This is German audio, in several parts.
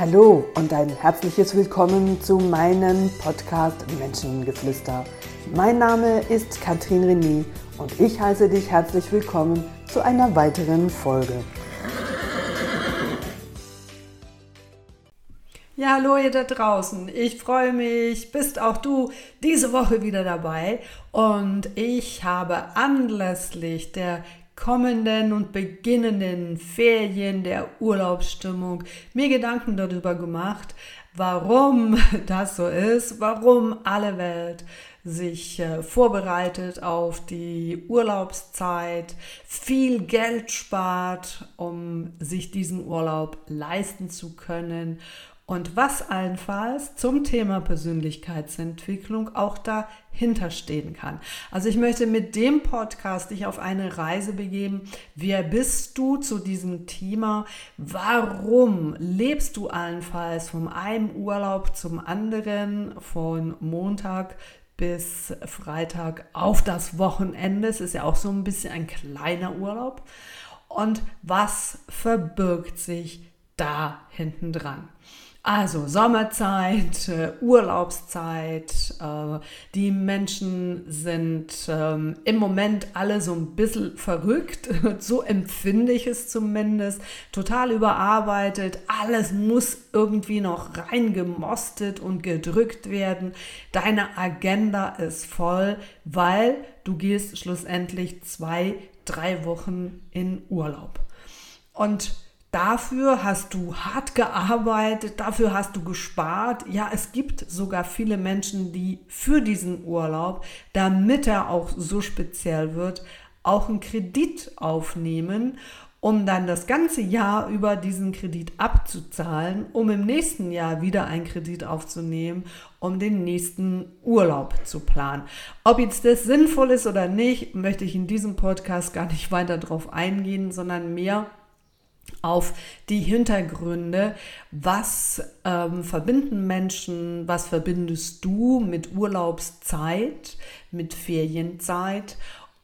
Hallo und ein herzliches Willkommen zu meinem Podcast Menschengeflüster. Mein Name ist Katrin René und ich heiße dich herzlich willkommen zu einer weiteren Folge. Ja, hallo ihr da draußen. Ich freue mich, bist auch du diese Woche wieder dabei und ich habe anlässlich der kommenden und beginnenden Ferien der Urlaubsstimmung mir Gedanken darüber gemacht, warum das so ist, warum alle Welt sich äh, vorbereitet auf die Urlaubszeit, viel Geld spart, um sich diesen Urlaub leisten zu können und was allenfalls zum Thema Persönlichkeitsentwicklung auch dahinter stehen kann. Also ich möchte mit dem Podcast dich auf eine Reise begeben. Wer bist du zu diesem Thema? Warum lebst du allenfalls von einem Urlaub zum anderen, von Montag bis Freitag auf das Wochenende? Es ist ja auch so ein bisschen ein kleiner Urlaub. Und was verbirgt sich da hinten dran? Also Sommerzeit, äh, Urlaubszeit, äh, die Menschen sind ähm, im Moment alle so ein bisschen verrückt, so empfinde ich es zumindest, total überarbeitet, alles muss irgendwie noch reingemostet und gedrückt werden. Deine Agenda ist voll, weil du gehst schlussendlich zwei, drei Wochen in Urlaub. Und Dafür hast du hart gearbeitet, dafür hast du gespart. Ja, es gibt sogar viele Menschen, die für diesen Urlaub, damit er auch so speziell wird, auch einen Kredit aufnehmen, um dann das ganze Jahr über diesen Kredit abzuzahlen, um im nächsten Jahr wieder einen Kredit aufzunehmen, um den nächsten Urlaub zu planen. Ob jetzt das sinnvoll ist oder nicht, möchte ich in diesem Podcast gar nicht weiter darauf eingehen, sondern mehr auf die Hintergründe. Was ähm, verbinden Menschen, was verbindest du mit Urlaubszeit, mit Ferienzeit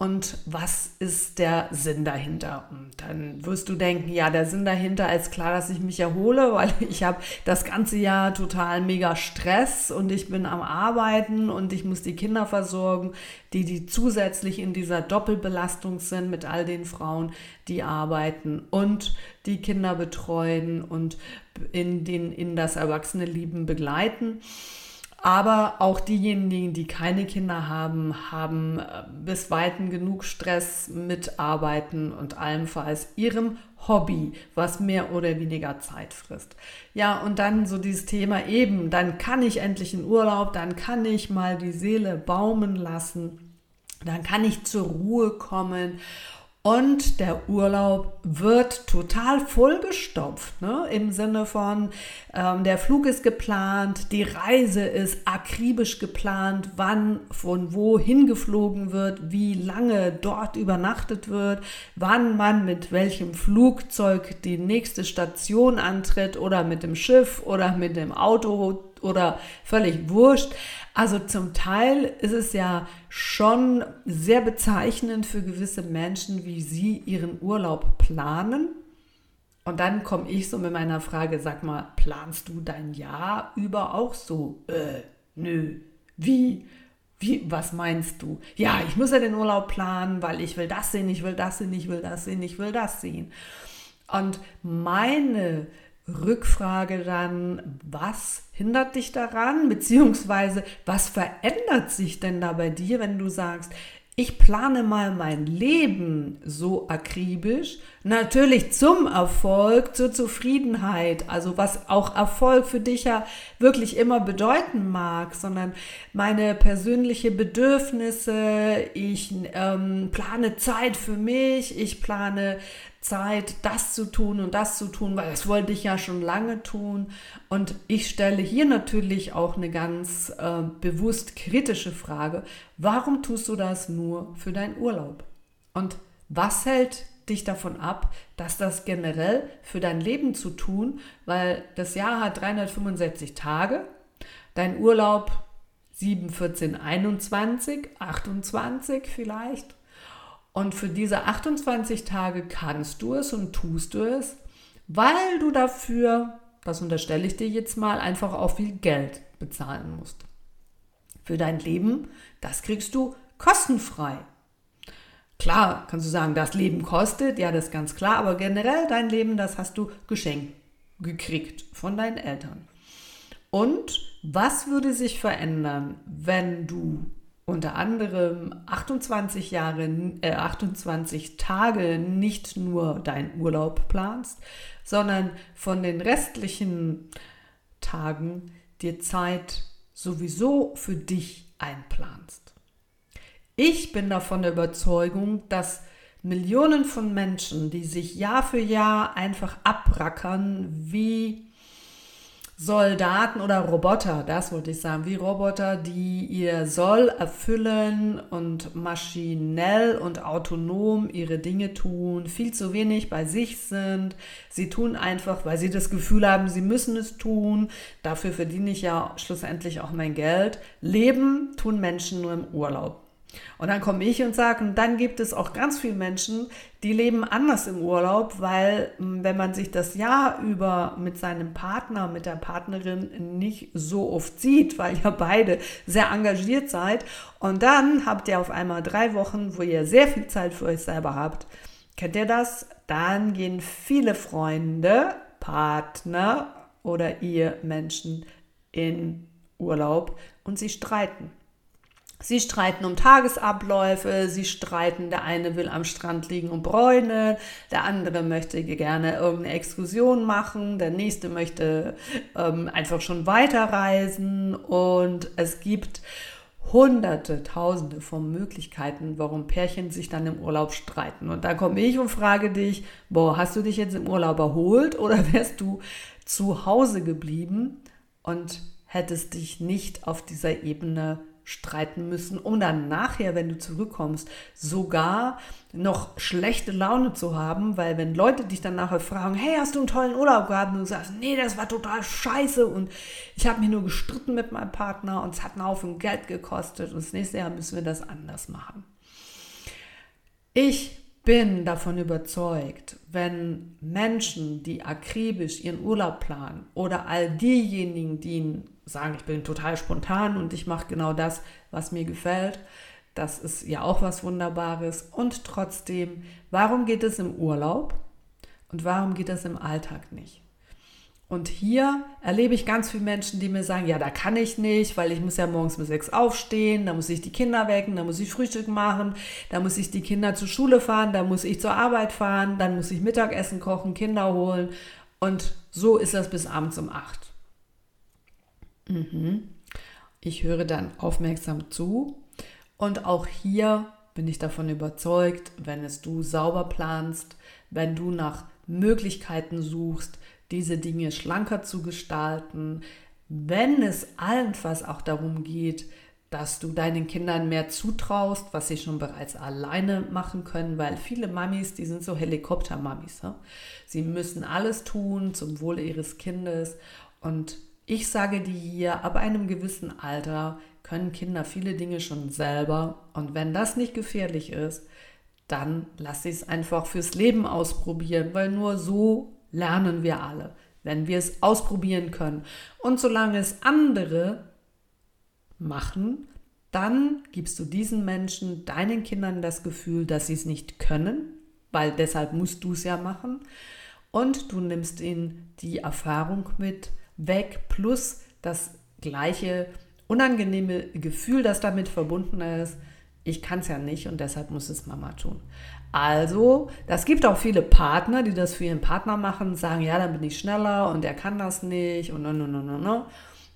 und was ist der Sinn dahinter? Und dann wirst du denken, ja, der Sinn dahinter ist klar, dass ich mich erhole, weil ich habe das ganze Jahr total mega Stress und ich bin am Arbeiten und ich muss die Kinder versorgen, die, die zusätzlich in dieser Doppelbelastung sind mit all den Frauen, die arbeiten und die Kinder betreuen und in, den, in das erwachsene Leben begleiten. Aber auch diejenigen, die keine Kinder haben, haben äh, bis weiten genug Stress mit Arbeiten und allenfalls ihrem Hobby, was mehr oder weniger Zeit frisst. Ja, und dann so dieses Thema eben, dann kann ich endlich in Urlaub, dann kann ich mal die Seele baumen lassen, dann kann ich zur Ruhe kommen und der Urlaub wird total vollgestopft, ne? im Sinne von, ähm, der Flug ist geplant, die Reise ist akribisch geplant, wann von wo hingeflogen wird, wie lange dort übernachtet wird, wann man mit welchem Flugzeug die nächste Station antritt oder mit dem Schiff oder mit dem Auto oder völlig wurscht. Also zum Teil ist es ja schon sehr bezeichnend für gewisse Menschen, wie sie ihren Urlaub planen. Und dann komme ich so mit meiner Frage, sag mal, planst du dein Jahr über auch so? Äh, nö. Wie? Wie, was meinst du? Ja, ich muss ja den Urlaub planen, weil ich will das sehen, ich will das sehen, ich will das sehen, ich will das sehen. Und meine Rückfrage dann, was hindert dich daran, beziehungsweise was verändert sich denn da bei dir, wenn du sagst, ich plane mal mein Leben so akribisch, natürlich zum Erfolg, zur Zufriedenheit, also was auch Erfolg für dich ja wirklich immer bedeuten mag, sondern meine persönliche Bedürfnisse, ich ähm, plane Zeit für mich, ich plane Zeit, das zu tun und das zu tun, weil das wollte ich ja schon lange tun. Und ich stelle hier natürlich auch eine ganz äh, bewusst kritische Frage. Warum tust du das nur für deinen Urlaub? Und was hält dich davon ab, dass das generell für dein Leben zu tun, weil das Jahr hat 365 Tage, dein Urlaub 7, 14, 21, 28 vielleicht und für diese 28 Tage kannst du es und tust du es, weil du dafür das unterstelle ich dir jetzt mal, einfach auch viel Geld bezahlen musst. Für dein Leben, das kriegst du kostenfrei. Klar, kannst du sagen, das Leben kostet, ja, das ist ganz klar, aber generell dein Leben, das hast du geschenkt gekriegt von deinen Eltern. Und was würde sich verändern, wenn du unter anderem 28 Jahre, äh, 28 Tage nicht nur deinen Urlaub planst, sondern von den restlichen Tagen dir Zeit sowieso für dich einplanst. Ich bin davon der Überzeugung, dass Millionen von Menschen, die sich Jahr für Jahr einfach abrackern wie Soldaten oder Roboter, das wollte ich sagen, wie Roboter, die ihr Soll erfüllen und maschinell und autonom ihre Dinge tun, viel zu wenig bei sich sind. Sie tun einfach, weil sie das Gefühl haben, sie müssen es tun. Dafür verdiene ich ja schlussendlich auch mein Geld. Leben tun Menschen nur im Urlaub. Und dann komme ich und sage, und dann gibt es auch ganz viele Menschen, die leben anders im Urlaub, weil wenn man sich das Jahr über mit seinem Partner, mit der Partnerin nicht so oft sieht, weil ihr beide sehr engagiert seid, und dann habt ihr auf einmal drei Wochen, wo ihr sehr viel Zeit für euch selber habt. Kennt ihr das? Dann gehen viele Freunde, Partner oder ihr Menschen in Urlaub und sie streiten. Sie streiten um Tagesabläufe, sie streiten, der eine will am Strand liegen und bräunen, der andere möchte gerne irgendeine Exkursion machen, der nächste möchte ähm, einfach schon weiterreisen und es gibt hunderte, tausende von Möglichkeiten, warum Pärchen sich dann im Urlaub streiten. Und da komme ich und frage dich, boah, hast du dich jetzt im Urlaub erholt oder wärst du zu Hause geblieben und hättest dich nicht auf dieser Ebene streiten müssen, um dann nachher, wenn du zurückkommst, sogar noch schlechte Laune zu haben, weil wenn Leute dich dann nachher fragen, hey, hast du einen tollen Urlaub gehabt? Und du sagst, nee, das war total scheiße und ich habe mich nur gestritten mit meinem Partner und es hat einen Haufen Geld gekostet und das nächste Jahr müssen wir das anders machen. Ich bin davon überzeugt, wenn Menschen, die akribisch ihren Urlaub planen oder all diejenigen, die sagen, ich bin total spontan und ich mache genau das, was mir gefällt, das ist ja auch was Wunderbares. Und trotzdem, warum geht es im Urlaub und warum geht es im Alltag nicht? Und hier erlebe ich ganz viele Menschen, die mir sagen, ja, da kann ich nicht, weil ich muss ja morgens um sechs aufstehen, da muss ich die Kinder wecken, da muss ich Frühstück machen, da muss ich die Kinder zur Schule fahren, da muss ich zur Arbeit fahren, dann muss ich Mittagessen kochen, Kinder holen. Und so ist das bis abends um acht. Mhm. Ich höre dann aufmerksam zu und auch hier bin ich davon überzeugt, wenn es du sauber planst, wenn du nach Möglichkeiten suchst, diese Dinge schlanker zu gestalten, wenn es allenfalls auch darum geht, dass du deinen Kindern mehr zutraust, was sie schon bereits alleine machen können, weil viele Mamis, die sind so Helikopter-Mamis. Ja? Sie müssen alles tun zum Wohle ihres Kindes. Und ich sage dir hier, ab einem gewissen Alter können Kinder viele Dinge schon selber. Und wenn das nicht gefährlich ist, dann lass sie es einfach fürs Leben ausprobieren, weil nur so lernen wir alle, wenn wir es ausprobieren können. Und solange es andere machen, dann gibst du diesen Menschen, deinen Kindern das Gefühl, dass sie es nicht können, weil deshalb musst du es ja machen. Und du nimmst ihnen die Erfahrung mit weg, plus das gleiche unangenehme Gefühl, das damit verbunden ist. Ich kann es ja nicht und deshalb muss es Mama tun. Also, das gibt auch viele Partner, die das für ihren Partner machen, sagen, ja, dann bin ich schneller und er kann das nicht und no, no, no, no, no.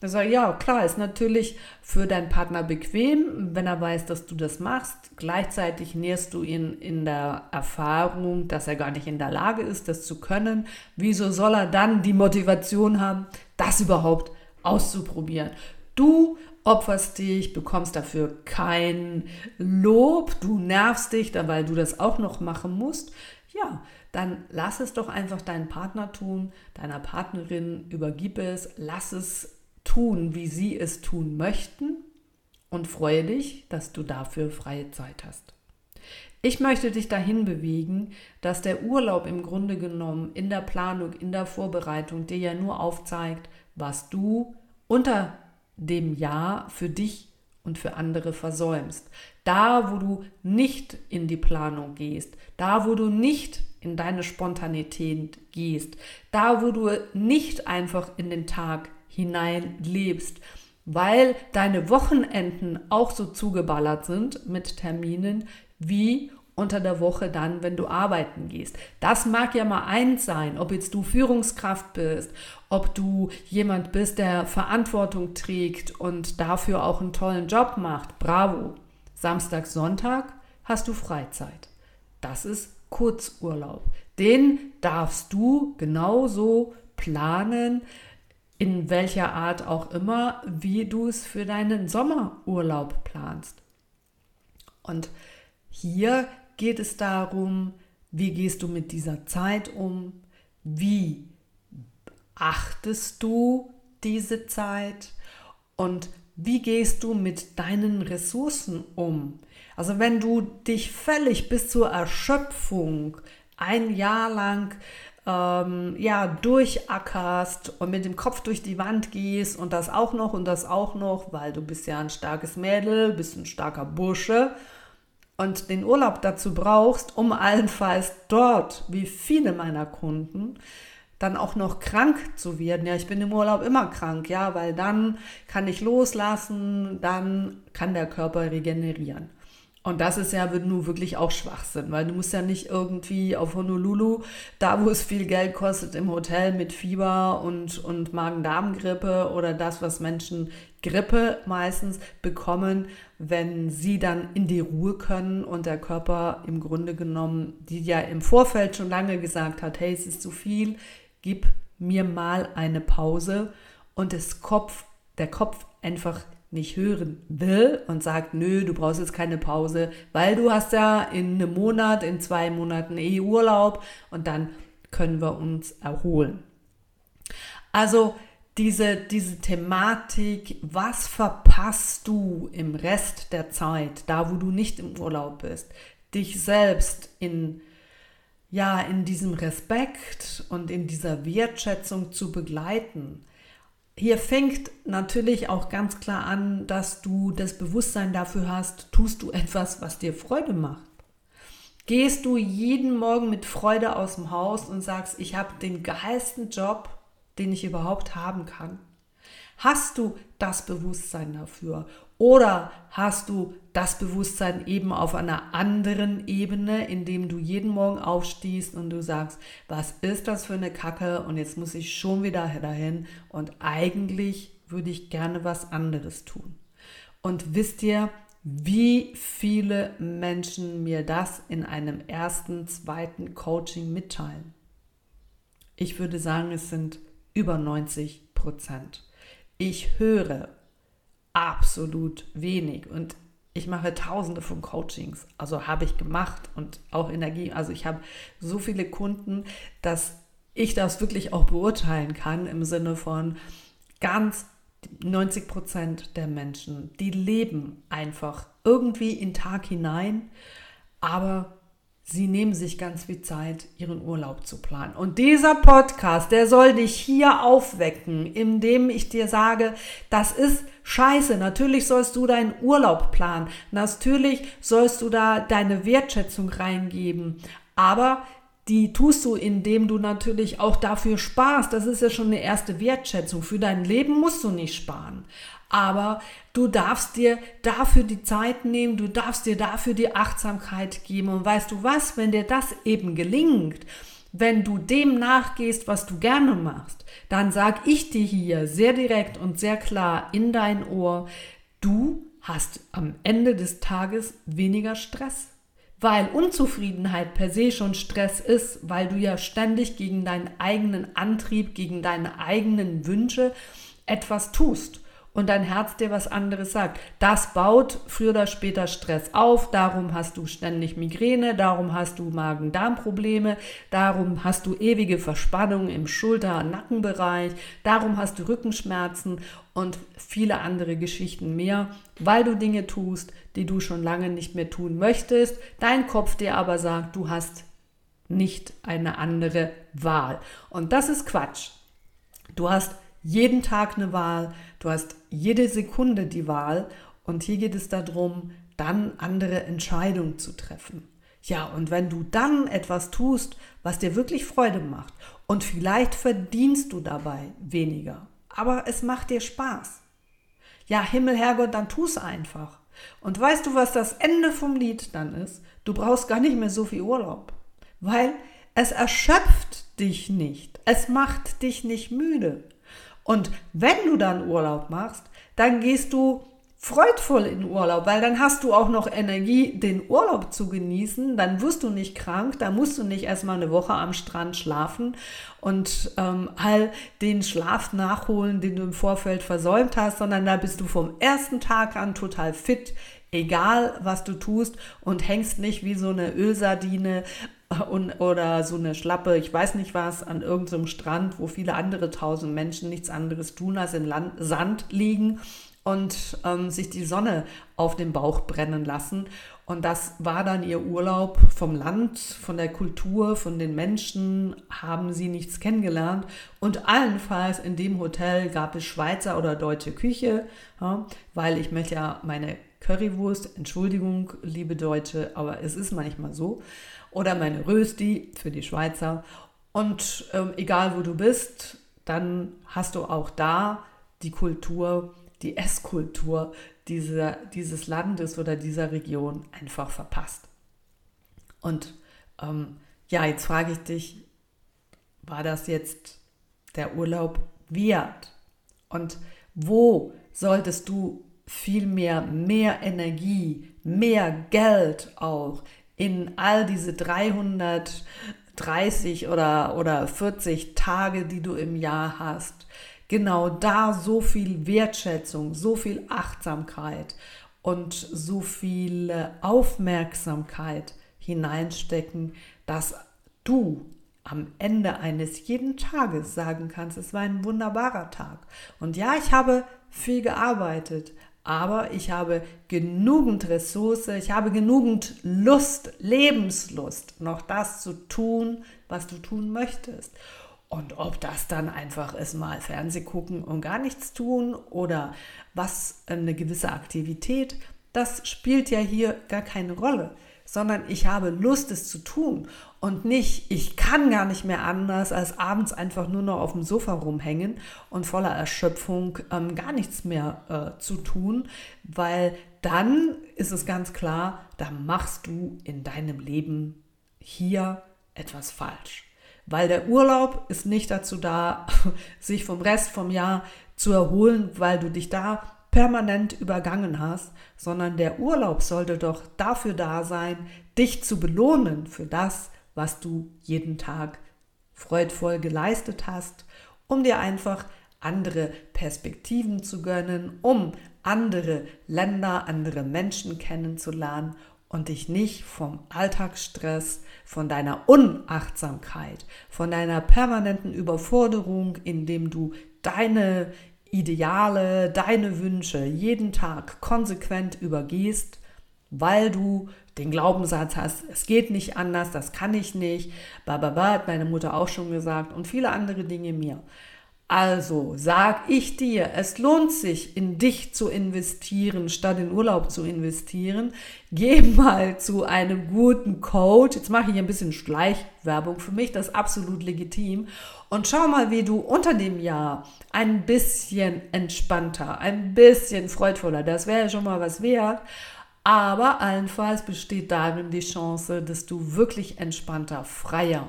Dann sage ich, ja, klar, ist natürlich für deinen Partner bequem, wenn er weiß, dass du das machst. Gleichzeitig nährst du ihn in der Erfahrung, dass er gar nicht in der Lage ist, das zu können. Wieso soll er dann die Motivation haben, das überhaupt auszuprobieren? Du opferst dich, bekommst dafür kein Lob, du nervst dich, weil du das auch noch machen musst. Ja, dann lass es doch einfach deinen Partner tun, deiner Partnerin übergib es, lass es tun, wie sie es tun möchten und freue dich, dass du dafür freie Zeit hast. Ich möchte dich dahin bewegen, dass der Urlaub im Grunde genommen in der Planung, in der Vorbereitung dir ja nur aufzeigt, was du unter dem Jahr für dich und für andere versäumst. Da, wo du nicht in die Planung gehst, da, wo du nicht in deine Spontanität gehst, da, wo du nicht einfach in den Tag hinein lebst, weil deine Wochenenden auch so zugeballert sind mit Terminen wie unter der Woche dann, wenn du arbeiten gehst. Das mag ja mal eins sein, ob jetzt du Führungskraft bist, ob du jemand bist, der Verantwortung trägt und dafür auch einen tollen Job macht. Bravo. Samstag, Sonntag hast du Freizeit. Das ist Kurzurlaub. Den darfst du genauso planen, in welcher Art auch immer, wie du es für deinen Sommerurlaub planst. Und hier geht es darum, wie gehst du mit dieser Zeit um? Wie achtest du diese Zeit? Und wie gehst du mit deinen Ressourcen um? Also wenn du dich völlig bis zur Erschöpfung ein Jahr lang ähm, ja, durchackerst und mit dem Kopf durch die Wand gehst und das auch noch und das auch noch, weil du bist ja ein starkes Mädel, bist ein starker Bursche und den Urlaub dazu brauchst, um allenfalls dort, wie viele meiner Kunden, dann auch noch krank zu werden. Ja, ich bin im Urlaub immer krank, ja, weil dann kann ich loslassen, dann kann der Körper regenerieren. Und das ist ja nur wirklich auch Schwachsinn, weil du musst ja nicht irgendwie auf Honolulu, da wo es viel Geld kostet, im Hotel mit Fieber und, und Magen-Darm-Grippe oder das, was Menschen Grippe meistens bekommen, wenn sie dann in die Ruhe können und der Körper im Grunde genommen, die ja im Vorfeld schon lange gesagt hat, hey, es ist zu viel, gib mir mal eine Pause und das Kopf, der Kopf einfach nicht hören will und sagt, nö, du brauchst jetzt keine Pause, weil du hast ja in einem Monat, in zwei Monaten eh Urlaub und dann können wir uns erholen. Also diese, diese Thematik, was verpasst du im Rest der Zeit, da wo du nicht im Urlaub bist, dich selbst in ja, in diesem Respekt und in dieser Wertschätzung zu begleiten. Hier fängt natürlich auch ganz klar an, dass du das Bewusstsein dafür hast, tust du etwas, was dir Freude macht. Gehst du jeden Morgen mit Freude aus dem Haus und sagst, ich habe den geilsten Job, den ich überhaupt haben kann? Hast du das Bewusstsein dafür? Oder hast du das Bewusstsein eben auf einer anderen Ebene, indem du jeden Morgen aufstehst und du sagst, was ist das für eine Kacke und jetzt muss ich schon wieder dahin und eigentlich würde ich gerne was anderes tun. Und wisst ihr, wie viele Menschen mir das in einem ersten, zweiten Coaching mitteilen? Ich würde sagen, es sind über 90 Prozent. Ich höre absolut wenig und ich mache tausende von Coachings, also habe ich gemacht und auch Energie. Also ich habe so viele Kunden, dass ich das wirklich auch beurteilen kann im Sinne von ganz 90 Prozent der Menschen, die leben einfach irgendwie in Tag hinein, aber Sie nehmen sich ganz viel Zeit, ihren Urlaub zu planen. Und dieser Podcast, der soll dich hier aufwecken, indem ich dir sage, das ist scheiße. Natürlich sollst du deinen Urlaub planen. Natürlich sollst du da deine Wertschätzung reingeben. Aber die tust du, indem du natürlich auch dafür sparst. Das ist ja schon eine erste Wertschätzung. Für dein Leben musst du nicht sparen aber du darfst dir dafür die Zeit nehmen, du darfst dir dafür die Achtsamkeit geben. Und weißt du was, wenn dir das eben gelingt, wenn du dem nachgehst, was du gerne machst, dann sag ich dir hier sehr direkt und sehr klar in dein Ohr, du hast am Ende des Tages weniger Stress. Weil Unzufriedenheit per se schon Stress ist, weil du ja ständig gegen deinen eigenen Antrieb, gegen deine eigenen Wünsche etwas tust. Und dein Herz dir was anderes sagt. Das baut früher oder später Stress auf, darum hast du ständig Migräne, darum hast du Magen-Darm-Probleme, darum hast du ewige Verspannungen im Schulter-Nackenbereich, darum hast du Rückenschmerzen und viele andere Geschichten mehr, weil du Dinge tust, die du schon lange nicht mehr tun möchtest, dein Kopf dir aber sagt, du hast nicht eine andere Wahl. Und das ist Quatsch. Du hast jeden Tag eine Wahl, du hast jede Sekunde die Wahl und hier geht es darum, dann andere Entscheidungen zu treffen. Ja, und wenn du dann etwas tust, was dir wirklich Freude macht und vielleicht verdienst du dabei weniger, aber es macht dir Spaß. Ja, Himmel, Herrgott, dann es einfach. Und weißt du, was das Ende vom Lied dann ist? Du brauchst gar nicht mehr so viel Urlaub, weil es erschöpft dich nicht. Es macht dich nicht müde. Und wenn du dann Urlaub machst, dann gehst du freudvoll in Urlaub, weil dann hast du auch noch Energie, den Urlaub zu genießen. Dann wirst du nicht krank, da musst du nicht erstmal eine Woche am Strand schlafen und ähm, all den Schlaf nachholen, den du im Vorfeld versäumt hast, sondern da bist du vom ersten Tag an total fit, egal was du tust und hängst nicht wie so eine Ölsardine und, oder so eine Schlappe, ich weiß nicht was, an irgendeinem Strand, wo viele andere tausend Menschen nichts anderes tun, als im Land, Sand liegen und ähm, sich die Sonne auf den Bauch brennen lassen. Und das war dann ihr Urlaub vom Land, von der Kultur, von den Menschen, haben sie nichts kennengelernt. Und allenfalls in dem Hotel gab es Schweizer oder deutsche Küche, ja, weil ich möchte ja meine Currywurst, Entschuldigung, liebe Deutsche, aber es ist manchmal so oder meine Rösti für die Schweizer. Und ähm, egal wo du bist, dann hast du auch da die Kultur, die Esskultur dieser, dieses Landes oder dieser Region einfach verpasst. Und ähm, ja, jetzt frage ich dich, war das jetzt der Urlaub wert? Und wo solltest du viel mehr, mehr Energie, mehr Geld auch in all diese 330 oder, oder 40 Tage, die du im Jahr hast, genau da so viel Wertschätzung, so viel Achtsamkeit und so viel Aufmerksamkeit hineinstecken, dass du am Ende eines jeden Tages sagen kannst, es war ein wunderbarer Tag. Und ja, ich habe viel gearbeitet, aber ich habe genügend Ressource, ich habe genügend Lust, Lebenslust, noch das zu tun, was du tun möchtest. Und ob das dann einfach ist, mal Fernseh gucken und gar nichts tun oder was eine gewisse Aktivität, das spielt ja hier gar keine Rolle sondern ich habe Lust, es zu tun und nicht, ich kann gar nicht mehr anders, als abends einfach nur noch auf dem Sofa rumhängen und voller Erschöpfung ähm, gar nichts mehr äh, zu tun, weil dann ist es ganz klar, da machst du in deinem Leben hier etwas falsch. Weil der Urlaub ist nicht dazu da, sich vom Rest vom Jahr zu erholen, weil du dich da permanent übergangen hast, sondern der Urlaub sollte doch dafür da sein, dich zu belohnen für das, was du jeden Tag freudvoll geleistet hast, um dir einfach andere Perspektiven zu gönnen, um andere Länder, andere Menschen kennenzulernen und dich nicht vom Alltagsstress, von deiner Unachtsamkeit, von deiner permanenten Überforderung, indem du deine Ideale, deine Wünsche jeden Tag konsequent übergehst, weil du den Glaubenssatz hast, es geht nicht anders, das kann ich nicht, bababa, hat meine Mutter auch schon gesagt und viele andere Dinge mehr. Also sag ich dir, es lohnt sich, in dich zu investieren, statt in Urlaub zu investieren. Geh mal zu einem guten Coach. Jetzt mache ich ein bisschen Schleichwerbung für mich, das ist absolut legitim. Und schau mal, wie du unter dem Jahr ein bisschen entspannter, ein bisschen freudvoller, das wäre ja schon mal was wert. Aber allenfalls besteht darin die Chance, dass du wirklich entspannter, freier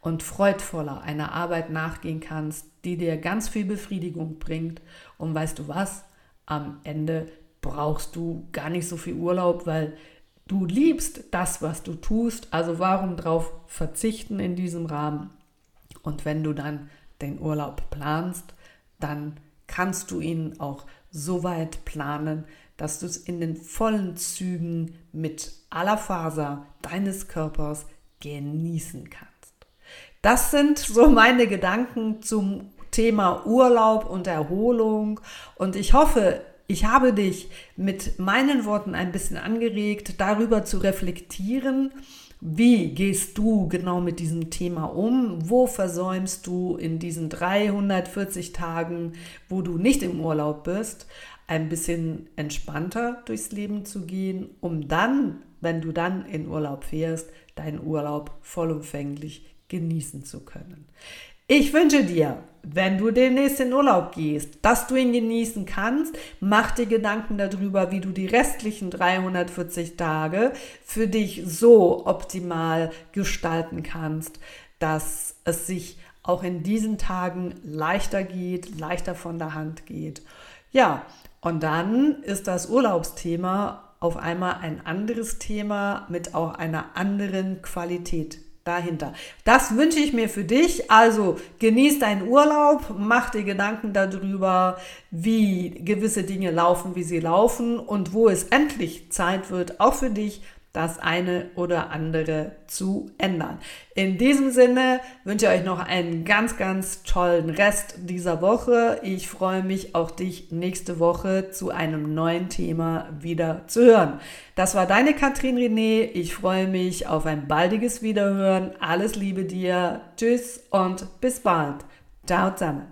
und freudvoller einer Arbeit nachgehen kannst, die dir ganz viel Befriedigung bringt. Und weißt du was? Am Ende brauchst du gar nicht so viel Urlaub, weil du liebst das, was du tust. Also warum drauf verzichten in diesem Rahmen? Und wenn du dann den Urlaub planst, dann kannst du ihn auch so weit planen, dass du es in den vollen Zügen mit aller Faser deines Körpers genießen kannst. Das sind so meine Gedanken zum Thema Urlaub und Erholung und ich hoffe, ich habe dich mit meinen Worten ein bisschen angeregt, darüber zu reflektieren, wie gehst du genau mit diesem Thema um? Wo versäumst du in diesen 340 Tagen, wo du nicht im Urlaub bist, ein bisschen entspannter durchs Leben zu gehen, um dann, wenn du dann in Urlaub fährst, deinen Urlaub vollumfänglich genießen zu können. Ich wünsche dir, wenn du demnächst in Urlaub gehst, dass du ihn genießen kannst. Mach dir Gedanken darüber, wie du die restlichen 340 Tage für dich so optimal gestalten kannst, dass es sich auch in diesen Tagen leichter geht, leichter von der Hand geht. Ja, und dann ist das Urlaubsthema auf einmal ein anderes Thema mit auch einer anderen Qualität dahinter. Das wünsche ich mir für dich. Also genieß deinen Urlaub, mach dir Gedanken darüber, wie gewisse Dinge laufen, wie sie laufen und wo es endlich Zeit wird, auch für dich das eine oder andere zu ändern. In diesem Sinne wünsche ich euch noch einen ganz, ganz tollen Rest dieser Woche. Ich freue mich, auch dich nächste Woche zu einem neuen Thema wieder zu hören. Das war deine Katrin René. Ich freue mich auf ein baldiges Wiederhören. Alles Liebe dir. Tschüss und bis bald. Ciao zusammen.